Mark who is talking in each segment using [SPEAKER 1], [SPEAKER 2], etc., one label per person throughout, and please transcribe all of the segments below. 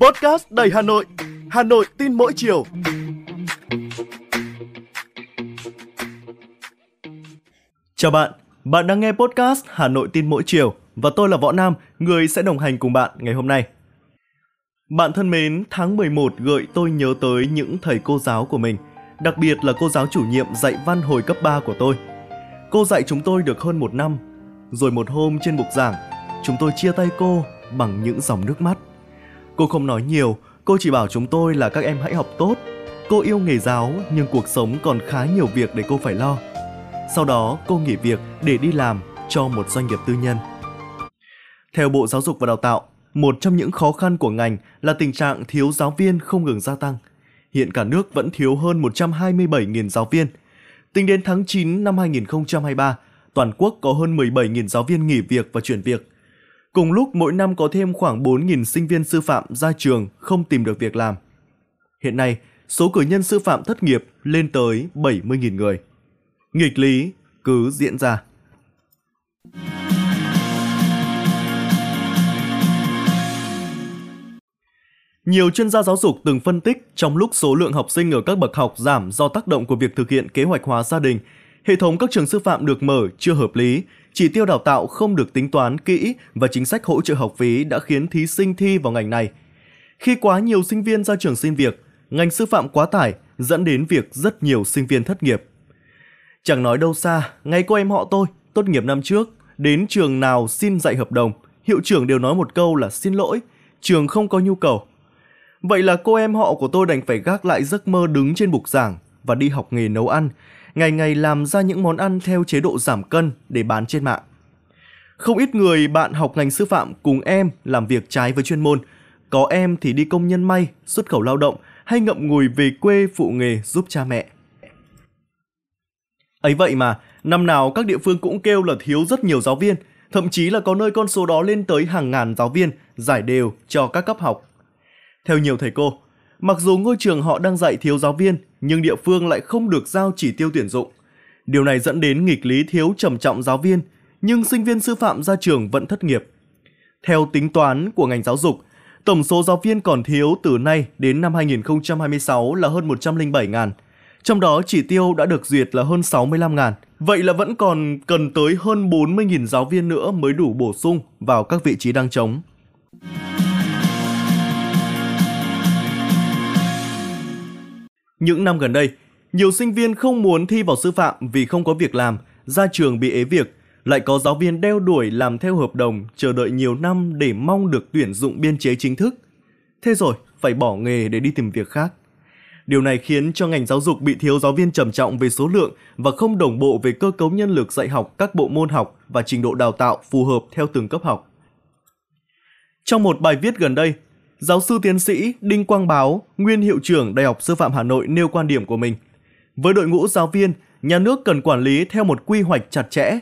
[SPEAKER 1] Podcast đầy Hà Nội, Hà Nội tin mỗi chiều. Chào bạn, bạn đang nghe podcast Hà Nội tin mỗi chiều và tôi là Võ Nam, người sẽ đồng hành cùng bạn ngày hôm nay. Bạn thân mến, tháng 11 gợi tôi nhớ tới những thầy cô giáo của mình, đặc biệt là cô giáo chủ nhiệm dạy văn hồi cấp 3 của tôi. Cô dạy chúng tôi được hơn một năm, rồi một hôm trên bục giảng, chúng tôi chia tay cô bằng những dòng nước mắt. Cô không nói nhiều, cô chỉ bảo chúng tôi là các em hãy học tốt. Cô yêu nghề giáo nhưng cuộc sống còn khá nhiều việc để cô phải lo. Sau đó cô nghỉ việc để đi làm cho một doanh nghiệp tư nhân. Theo Bộ Giáo dục và Đào tạo, một trong những khó khăn của ngành là tình trạng thiếu giáo viên không ngừng gia tăng. Hiện cả nước vẫn thiếu hơn 127.000 giáo viên. Tính đến tháng 9 năm 2023, toàn quốc có hơn 17.000 giáo viên nghỉ việc và chuyển việc. Cùng lúc mỗi năm có thêm khoảng 4.000 sinh viên sư phạm ra trường không tìm được việc làm. Hiện nay, số cử nhân sư phạm thất nghiệp lên tới 70.000 người. Nghịch lý cứ diễn ra. Nhiều chuyên gia giáo dục từng phân tích trong lúc số lượng học sinh ở các bậc học giảm do tác động của việc thực hiện kế hoạch hóa gia đình, hệ thống các trường sư phạm được mở chưa hợp lý, chỉ tiêu đào tạo không được tính toán kỹ và chính sách hỗ trợ học phí đã khiến thí sinh thi vào ngành này. Khi quá nhiều sinh viên ra trường xin việc, ngành sư phạm quá tải dẫn đến việc rất nhiều sinh viên thất nghiệp. Chẳng nói đâu xa, ngay cô em họ tôi, tốt nghiệp năm trước, đến trường nào xin dạy hợp đồng, hiệu trưởng đều nói một câu là xin lỗi, trường không có nhu cầu. Vậy là cô em họ của tôi đành phải gác lại giấc mơ đứng trên bục giảng và đi học nghề nấu ăn, ngày ngày làm ra những món ăn theo chế độ giảm cân để bán trên mạng. Không ít người bạn học ngành sư phạm cùng em làm việc trái với chuyên môn, có em thì đi công nhân may, xuất khẩu lao động hay ngậm ngùi về quê phụ nghề giúp cha mẹ. Ấy vậy mà, năm nào các địa phương cũng kêu là thiếu rất nhiều giáo viên, thậm chí là có nơi con số đó lên tới hàng ngàn giáo viên, giải đều cho các cấp học. Theo nhiều thầy cô, mặc dù ngôi trường họ đang dạy thiếu giáo viên, nhưng địa phương lại không được giao chỉ tiêu tuyển dụng. Điều này dẫn đến nghịch lý thiếu trầm trọng giáo viên, nhưng sinh viên sư phạm ra trường vẫn thất nghiệp. Theo tính toán của ngành giáo dục, tổng số giáo viên còn thiếu từ nay đến năm 2026 là hơn 107.000, trong đó chỉ tiêu đã được duyệt là hơn 65.000. Vậy là vẫn còn cần tới hơn 40.000 giáo viên nữa mới đủ bổ sung vào các vị trí đang trống. Những năm gần đây, nhiều sinh viên không muốn thi vào sư phạm vì không có việc làm, ra trường bị ế việc, lại có giáo viên đeo đuổi làm theo hợp đồng, chờ đợi nhiều năm để mong được tuyển dụng biên chế chính thức. Thế rồi, phải bỏ nghề để đi tìm việc khác. Điều này khiến cho ngành giáo dục bị thiếu giáo viên trầm trọng về số lượng và không đồng bộ về cơ cấu nhân lực dạy học các bộ môn học và trình độ đào tạo phù hợp theo từng cấp học. Trong một bài viết gần đây, giáo sư tiến sĩ Đinh Quang Báo, nguyên hiệu trưởng Đại học Sư phạm Hà Nội nêu quan điểm của mình. Với đội ngũ giáo viên, nhà nước cần quản lý theo một quy hoạch chặt chẽ.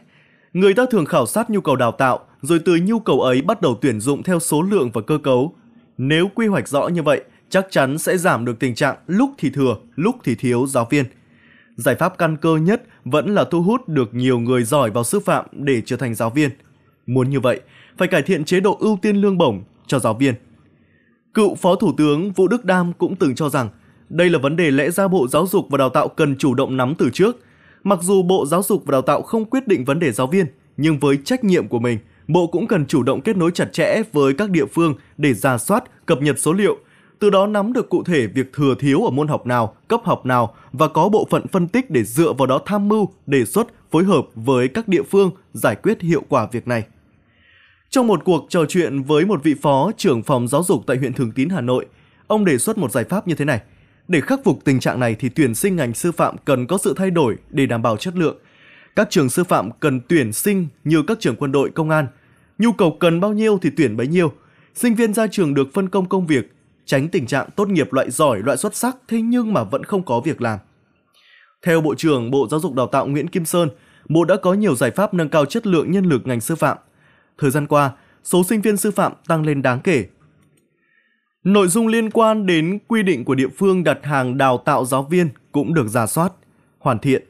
[SPEAKER 1] Người ta thường khảo sát nhu cầu đào tạo, rồi từ nhu cầu ấy bắt đầu tuyển dụng theo số lượng và cơ cấu. Nếu quy hoạch rõ như vậy, chắc chắn sẽ giảm được tình trạng lúc thì thừa, lúc thì thiếu giáo viên. Giải pháp căn cơ nhất vẫn là thu hút được nhiều người giỏi vào sư phạm để trở thành giáo viên. Muốn như vậy, phải cải thiện chế độ ưu tiên lương bổng cho giáo viên. Cựu Phó Thủ tướng Vũ Đức Đam cũng từng cho rằng đây là vấn đề lẽ ra Bộ Giáo dục và Đào tạo cần chủ động nắm từ trước. Mặc dù Bộ Giáo dục và Đào tạo không quyết định vấn đề giáo viên, nhưng với trách nhiệm của mình, Bộ cũng cần chủ động kết nối chặt chẽ với các địa phương để ra soát, cập nhật số liệu, từ đó nắm được cụ thể việc thừa thiếu ở môn học nào, cấp học nào và có bộ phận phân tích để dựa vào đó tham mưu, đề xuất, phối hợp với các địa phương giải quyết hiệu quả việc này. Trong một cuộc trò chuyện với một vị phó trưởng phòng giáo dục tại huyện Thường Tín, Hà Nội, ông đề xuất một giải pháp như thế này. Để khắc phục tình trạng này thì tuyển sinh ngành sư phạm cần có sự thay đổi để đảm bảo chất lượng. Các trường sư phạm cần tuyển sinh như các trường quân đội, công an. Nhu cầu cần bao nhiêu thì tuyển bấy nhiêu. Sinh viên ra trường được phân công công việc, tránh tình trạng tốt nghiệp loại giỏi, loại xuất sắc thế nhưng mà vẫn không có việc làm. Theo Bộ trưởng Bộ Giáo dục Đào tạo Nguyễn Kim Sơn, Bộ đã có nhiều giải pháp nâng cao chất lượng nhân lực ngành sư phạm. Thời gian qua, số sinh viên sư phạm tăng lên đáng kể. Nội dung liên quan đến quy định của địa phương đặt hàng đào tạo giáo viên cũng được giả soát, hoàn thiện.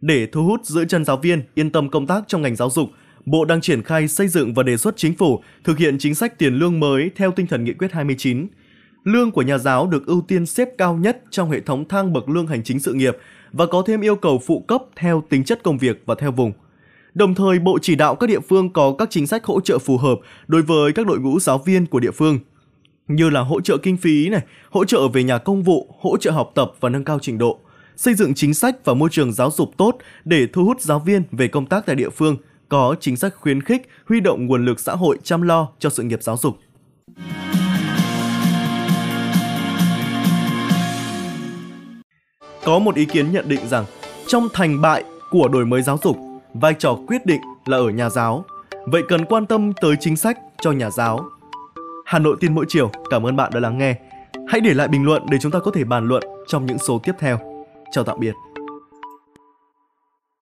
[SPEAKER 1] Để thu hút giữ chân giáo viên yên tâm công tác trong ngành giáo dục, Bộ đang triển khai xây dựng và đề xuất chính phủ thực hiện chính sách tiền lương mới theo tinh thần nghị quyết 29. Lương của nhà giáo được ưu tiên xếp cao nhất trong hệ thống thang bậc lương hành chính sự nghiệp và có thêm yêu cầu phụ cấp theo tính chất công việc và theo vùng. Đồng thời, Bộ chỉ đạo các địa phương có các chính sách hỗ trợ phù hợp đối với các đội ngũ giáo viên của địa phương, như là hỗ trợ kinh phí này, hỗ trợ về nhà công vụ, hỗ trợ học tập và nâng cao trình độ, xây dựng chính sách và môi trường giáo dục tốt để thu hút giáo viên về công tác tại địa phương, có chính sách khuyến khích, huy động nguồn lực xã hội chăm lo cho sự nghiệp giáo dục. Có một ý kiến nhận định rằng trong thành bại của đổi mới giáo dục, vai trò quyết định là ở nhà giáo. Vậy cần quan tâm tới chính sách cho nhà giáo. Hà Nội tin mỗi chiều, cảm ơn bạn đã lắng nghe. Hãy để lại bình luận để chúng ta có thể bàn luận trong những số tiếp theo. Chào tạm biệt.